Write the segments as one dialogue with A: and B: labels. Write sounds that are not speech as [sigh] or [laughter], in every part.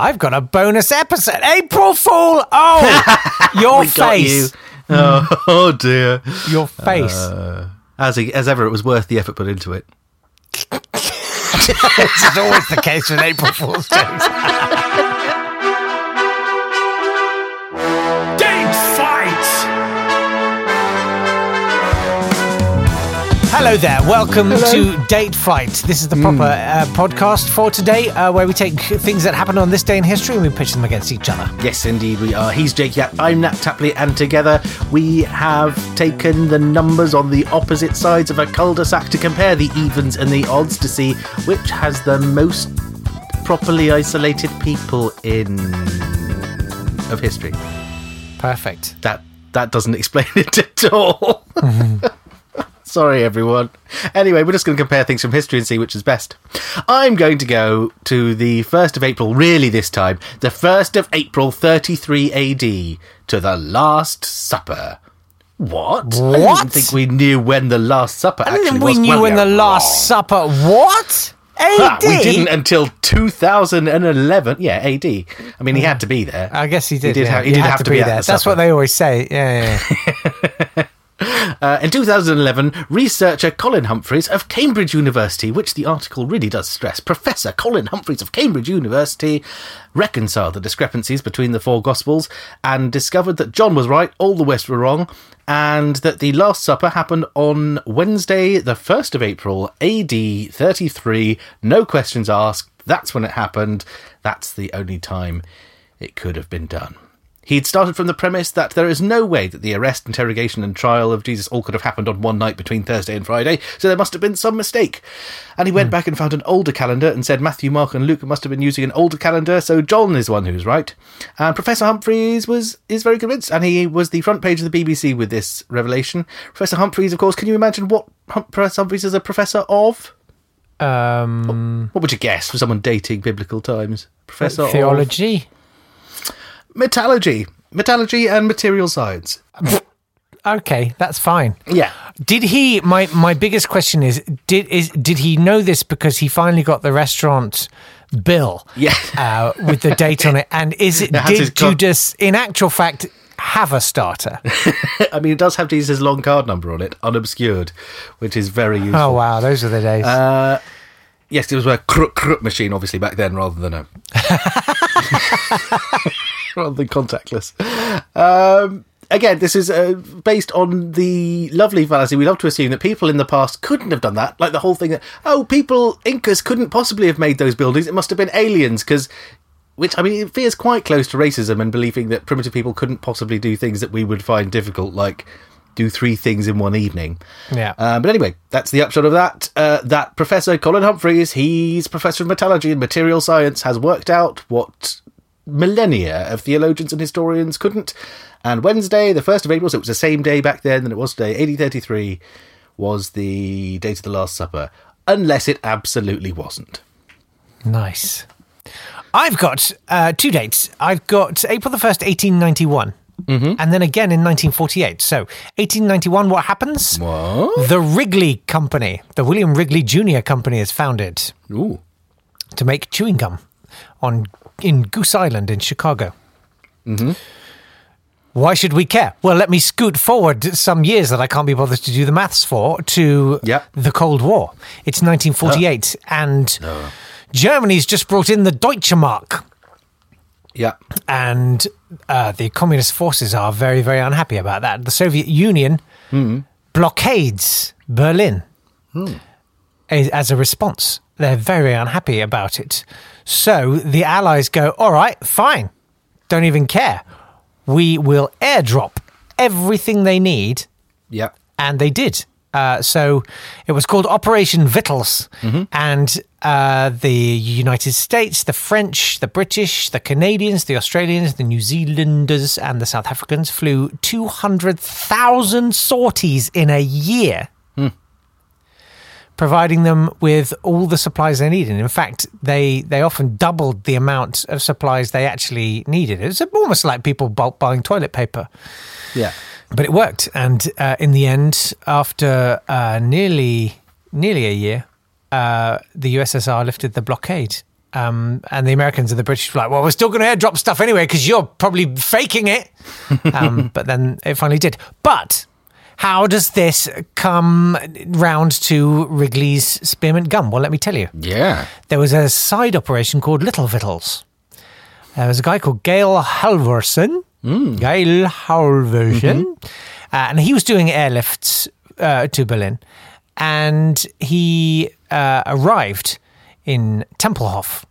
A: I've got a bonus episode. April Fool! Oh, [laughs] your
B: got you.
A: face.
B: Oh, oh dear.
A: Your uh, face.
B: As, he, as ever, it was worth the effort put into it. [laughs]
A: this is always the case with April Fool's jokes. [laughs] Hello there. Welcome to Date Fight. This is the proper uh, podcast for today, uh, where we take things that happened on this day in history and we pitch them against each other.
B: Yes, indeed, we are. He's Jake Yapp, I'm Nat Tapley, and together we have taken the numbers on the opposite sides of a cul de sac to compare the evens and the odds to see which has the most properly isolated people in. of history.
A: Perfect.
B: That, that doesn't [laughs] explain it at all. Sorry, everyone. Anyway, we're just going to compare things from history and see which is best. I'm going to go to the 1st of April, really this time, the 1st of April 33 AD, to the Last Supper. What?
A: What?
B: I didn't think we knew when the Last Supper
A: I
B: actually
A: didn't
B: was.
A: we knew
B: Well,
A: when
B: you're
A: the Last
B: wrong.
A: Supper. What? AD?
B: Ha, we didn't until 2011. Yeah, AD. I mean, he had to be there.
A: I guess he did.
B: He did
A: yeah.
B: have- he did have to be at
A: there.
B: the
A: That's
B: supper.
A: what they always say. Yeah, yeah, yeah. [laughs] [laughs]
B: Uh, in 2011, researcher Colin Humphreys of Cambridge University, which the article really does stress, Professor Colin Humphreys of Cambridge University, reconciled the discrepancies between the four Gospels and discovered that John was right, all the rest were wrong, and that the Last Supper happened on Wednesday, the 1st of April, AD 33. No questions asked. That's when it happened. That's the only time it could have been done. He'd started from the premise that there is no way that the arrest, interrogation, and trial of Jesus all could have happened on one night between Thursday and Friday, so there must have been some mistake. And he went back and found an older calendar and said Matthew, Mark, and Luke must have been using an older calendar, so John is the one who's right. And Professor Humphreys was is very convinced, and he was the front page of the BBC with this revelation. Professor Humphreys, of course, can you imagine what hum- Professor Humphreys is a professor of?
A: Um,
B: What would you guess for someone dating biblical times? Professor of
A: theology.
B: Metallurgy, metallurgy, and material science. [laughs]
A: Okay, that's fine.
B: Yeah.
A: Did he? My my biggest question is: Did is did he know this because he finally got the restaurant bill?
B: Yeah.
A: uh, with the date on it, [laughs] and is it?
B: It
A: Did Judas, in actual fact, have a starter? [laughs]
B: I mean, it does have Jesus' long card number on it, unobscured, which is very useful.
A: Oh wow, those are the days.
B: Yes, it was a crook crook machine, obviously, back then, rather than a. [laughs] rather than contactless. Um, again, this is uh, based on the lovely fallacy. We love to assume that people in the past couldn't have done that. Like the whole thing that, oh, people, Incas couldn't possibly have made those buildings. It must have been aliens, because. Which, I mean, it feels quite close to racism and believing that primitive people couldn't possibly do things that we would find difficult, like do three things in one evening.
A: yeah.
B: Uh, but anyway, that's the upshot of that. Uh, that Professor Colin Humphreys, he's Professor of Metallurgy and Material Science, has worked out what millennia of theologians and historians couldn't. And Wednesday, the 1st of April, so it was the same day back then than it was today, 1833, was the date of the Last Supper. Unless it absolutely wasn't.
A: Nice. I've got uh, two dates. I've got April the 1st, 1891.
B: Mm-hmm.
A: And then again in 1948. So, 1891, what happens?
B: What?
A: The Wrigley Company, the William Wrigley Jr. Company, is founded
B: Ooh.
A: to make chewing gum on in Goose Island in Chicago.
B: Mm-hmm.
A: Why should we care? Well, let me scoot forward some years that I can't be bothered to do the maths for to
B: Yep.
A: the Cold War. It's 1948, and Germany's just brought in the Deutsche Mark,
B: Yeah.
A: and uh, the communist forces are very, very unhappy about that. The Soviet Union blockades Berlin as as a response. They're very unhappy about it. So the Allies go, all right, fine, don't even care. We will airdrop everything they need,
B: Yeah.
A: and they did. Uh, so it was called Operation Vittles, and uh, the United States, the French, the British, the Canadians, the Australians, the New Zealanders, and the South Africans flew 200,000 sorties in a year providing them with all the supplies they needed. In fact, they they often doubled the amount of supplies they actually needed. It was almost like people bulk buying toilet paper,
B: Yeah.
A: but it worked. And uh, in the end, after uh, nearly nearly a year, uh, the USSR lifted the blockade Um, and the Americans and the British were like, well, we're still going to airdrop stuff anyway because you're probably faking it. [laughs] um, but then it finally did. But how does this come round to Wrigley's spearmint gum? Well, let me tell you.
B: Yeah.
A: There was a side operation called Little Vittles. There was a guy called Gail Halvorsen. Gail Halvorsen. Uh, and he was doing airlifts uh, to Berlin. And he uh, arrived in Tempelhof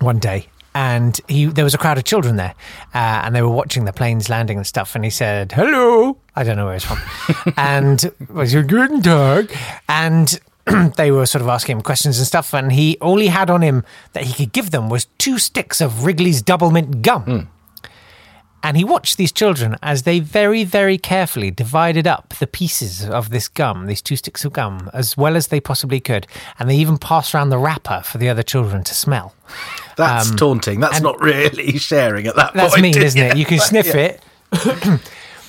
A: one day. And he, there was a crowd of children there, uh, and they were watching the planes landing and stuff. And he said, "Hello," I don't know where it's from, [laughs] and was your guten Tag, and [clears throat] they were sort of asking him questions and stuff. And he all he had on him that he could give them was two sticks of Wrigley's Doublemint gum. And he watched these children as they very, very carefully divided up the pieces of this gum, these two sticks of gum, as well as they possibly could. And they even passed around the wrapper for the other children to smell.
B: That's taunting. That's not really sharing at that
A: Um, That's
B: point.
A: mean, isn't it? You can [laughs] sniff it. [clears throat]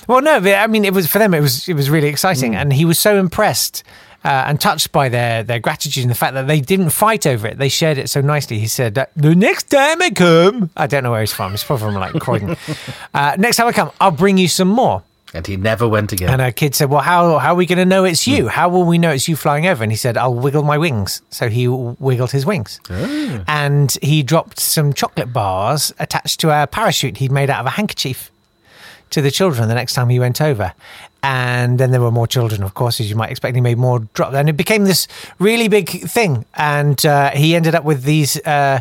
A: well, no, I mean, it was for them. It was it was really exciting, and he was so impressed uh, and touched by their their gratitude and the fact that they didn't fight over it. They shared it so nicely. He said, uh, "The next time I come, I don't know where he's from. He's probably from like Croydon. [laughs] uh, next time I come, I'll bring you some more."
B: And he never went again.
A: And a kid said, "Well, how how are we going to know it's you? How will we know it's you flying over?" And he said, "I'll wiggle my wings." So he wiggled his wings, and he dropped some chocolate bars attached to a parachute he'd made out of a handkerchief to the children the next time he went over. And then there were more children, of course, as you might expect. He made more drop, and it became this really big thing. And uh, he ended up with these. Uh,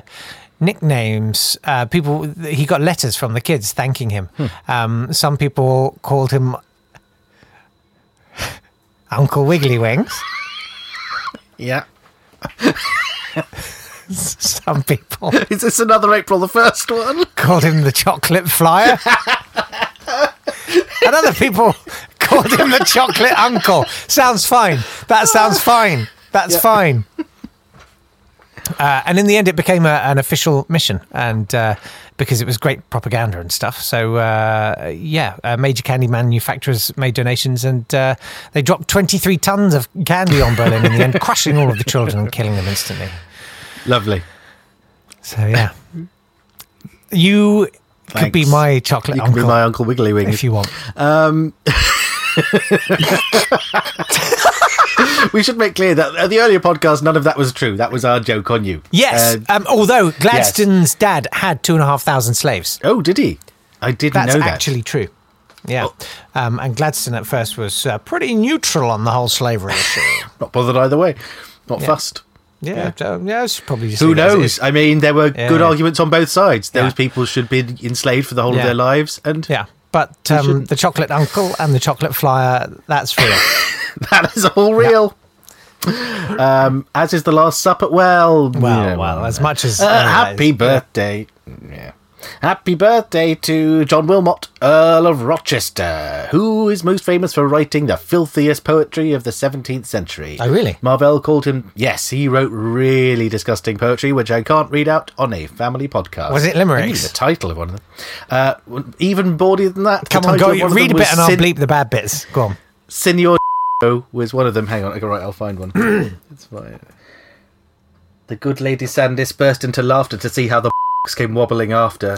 A: Nicknames. Uh, people. He got letters from the kids thanking him. Um, some people called him [laughs] Uncle Wiggly Wings. [laughs]
B: yeah. [laughs]
A: Some people
B: Is this another April the 1st one?
A: called him the chocolate flyer. And other people [laughs] called him the chocolate uncle. Sounds fine. That sounds fine. That's fine. Uh, and in the end, it became a, an official mission, and uh, because it was great propaganda and stuff. So uh, yeah, uh, major candy manufacturers made donations, and uh, they dropped 23 tons of candy on Berlin in the end, crushing all of the children and killing them instantly.
B: Lovely.
A: So yeah, you could be my chocolate
B: You can
A: uncle
B: be my Uncle Wiggly Wings.
A: if you want.
B: Um, [laughs] we should make clear that at the earlier podcast, none of that was true. That was our joke on you.
A: Yes,
B: Uh,
A: um, although Gladstone's dad had two and a half thousand slaves.
B: oh, did he? I didn't
A: That's
B: know that.
A: actually true. Yeah,
B: Oh.
A: um, and Gladstone at first was uh, pretty neutral on the whole slavery issue. [laughs]
B: Not bothered either way. Not fussed.
A: Yeah, so, yeah, it's probably just
B: Who
A: leave it as it
B: knows? I mean, there were good arguments on both sides. Those
A: Yeah.
B: people should be enslaved for the whole
A: Yeah.
B: of their lives, and
A: Yeah, but um, the chocolate uncle and the chocolate flyer, that's real. [laughs]
B: that is all real. Um, as is the Last Supper. Well,
A: well,
B: yeah,
A: well, as much as
B: Uh,
A: uh,
B: happy birthday. Yeah. Happy birthday to John Wilmot, Earl of Rochester, who is most famous for writing the filthiest poetry of the 17th century.
A: Oh, really?
B: Marvell called him, yes, he wrote really disgusting poetry, which I can't read out on a family podcast.
A: Was it limericks?
B: the title of one of them. Uh, even baudier than that.
A: Come on, go
B: of one of
A: read a bit and I'll
B: Sin-
A: bleep the bad bits. Go on.
B: Senor was one of them. Hang on, okay, right, I'll find one. [clears throat] it's fine. The good lady Sandys burst into laughter to see how the came wobbling after,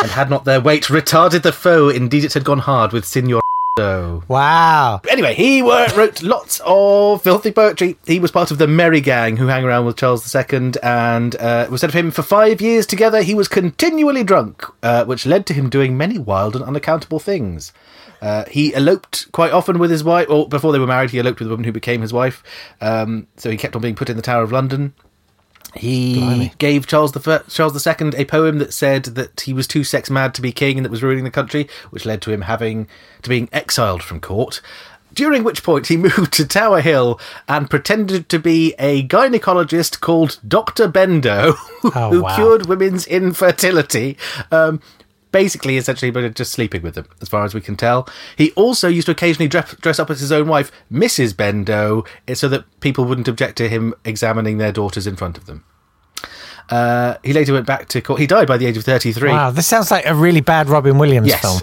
B: and had not their weight retarded the foe. Indeed, it had gone hard with Senor.
A: Wow.
B: Anyway, he wrote lots of filthy poetry. He was part of the Merry Gang who hang around with Charles II, and uh, it was said of him for five years together he was continually drunk, uh, which led to him doing many wild and unaccountable things. Uh, he eloped quite often with his wife, or before they were married, he eloped with the woman who became his wife. Um, so he kept on being put in the Tower of London. He
A: Blimey.
B: gave Charles the fir- Charles II a poem that said that he was too sex mad to be king and that was ruining the country, which led to him having to being exiled from court. During which point he [laughs] moved to Tower Hill and pretended to be a gynecologist called Doctor Bendo, [laughs]
A: Oh,
B: who
A: wow.
B: cured women's infertility. Um, basically, essentially, but just sleeping with them, as far as we can tell. He also used to occasionally dress, dress up as his own wife, Mrs. Bendo, eh, so that people wouldn't object to him examining their daughters in front of them. Uh, he later went back to court. He died by the age of 33.
A: Wow, this sounds like a really bad Robin Williams
B: Yes.
A: film.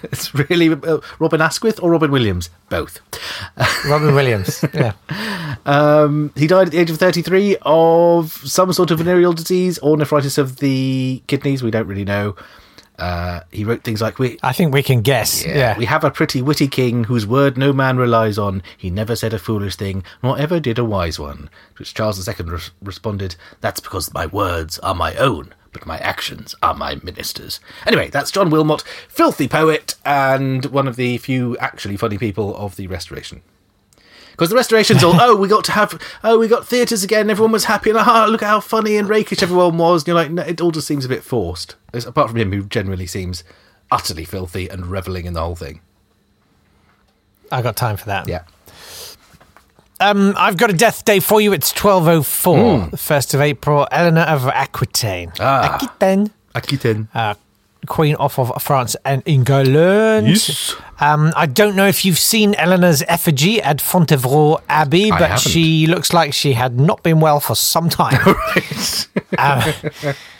A: [laughs]
B: it's really uh, Robin Asquith or Robin Williams? Both. [laughs]
A: Robin Williams. Yeah. [laughs]
B: Um, he died at the age of 33 of some sort of venereal disease or nephritis of the kidneys. We don't really know. Uh, he wrote things like, "We,
A: I think we can guess. Yeah.
B: we have a pretty witty king whose word no man relies on. He never said a foolish thing, nor ever did a wise one." To which Charles II res- responded, "That's because my words are my own." But my actions are my ministers. Anyway, that's John Wilmot, filthy poet, and one of the few actually funny people of the Restoration. Because the restoration's all, oh, we got to have, oh, we got theatres again. Everyone was happy, and ah, look how funny and rakish everyone was. And you're like, no, it all just seems a bit forced. It's- apart from him, who generally seems utterly filthy and reveling in the whole thing.
A: I got time for that.
B: Yeah.
A: Um, I've got a death day for you. It's 1204, the 1st of April. Eleanor of Aquitaine.
B: Ah.
A: Aquitaine.
B: Aquitaine.
A: Uh, Queen off of France and England.
B: Yes.
A: Um, I don't know if you've seen Eleanor's effigy at Fontevraud Abbey, but she looks like she had not been well for some time. [laughs] Uh, [laughs]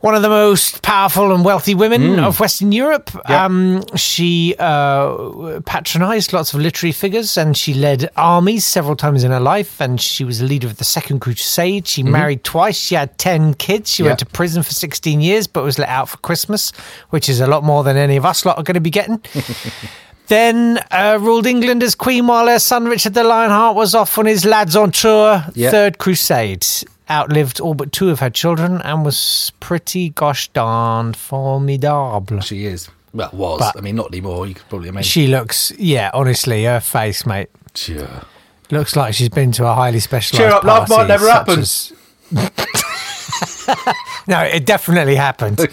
A: one of the most powerful and wealthy women of Western Europe.
B: Yeah.
A: Um, she uh, patronized lots of literary figures and she led armies several times in her life. And she was the leader of the Second Crusade. She married twice. She had 10 kids. She
B: Yeah.
A: went to prison for 16 years, but was let out for Christmas, which is a lot more than any of us lot are going to be getting. [laughs] Then uh, ruled England as queen while her son Richard the Lionheart was off on his lads on tour.
B: Yeah.
A: Third Crusade. Outlived all but two of her children and was pretty gosh darn formidable.
B: She is. Well, was.
A: But-
B: I mean, not anymore. You could probably imagine.
A: She looks, yeah, honestly, her face, mate,
B: Sure.
A: looks like she's been to a highly specialised.
B: Cheer up, love
A: party
B: might never
A: such
B: happen.
A: as- [laughs] no, it definitely happened. [laughs]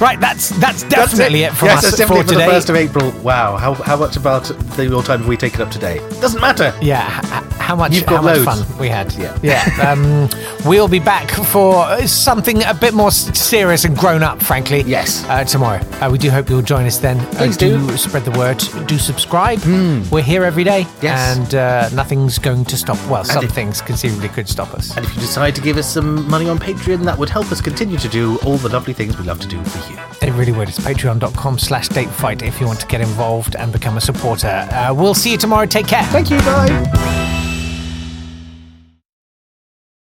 A: right, that's that's definitely it. for
B: yes,
A: us
B: that's definitely
A: for
B: for the first of April. Wow, how, how much about the your time have we taken up today? Doesn't matter.
A: Yeah, h- h- how much
B: You've
A: how much fun we had.
B: Yeah.
A: yeah. Um, [laughs] we'll be back for uh, something a bit more serious and grown up, frankly.
B: Yes.
A: uh, tomorrow. Uh, we do hope you'll join us then.
B: Please
A: uh, do,
B: do.
A: spread the word. Do subscribe. We're here every day,
B: Yes.
A: and uh, nothing's going to stop. Well, some
B: if-
A: things conceivably could stop us.
B: And if you decide to give us some money on Patreon, that would help us continue to do all the lovely things we love to do for you.
A: It really would. It's patreon.com slash datefight if you want to get involved and become a supporter. Uh, we'll see you tomorrow. Take care.
B: Thank you. Bye.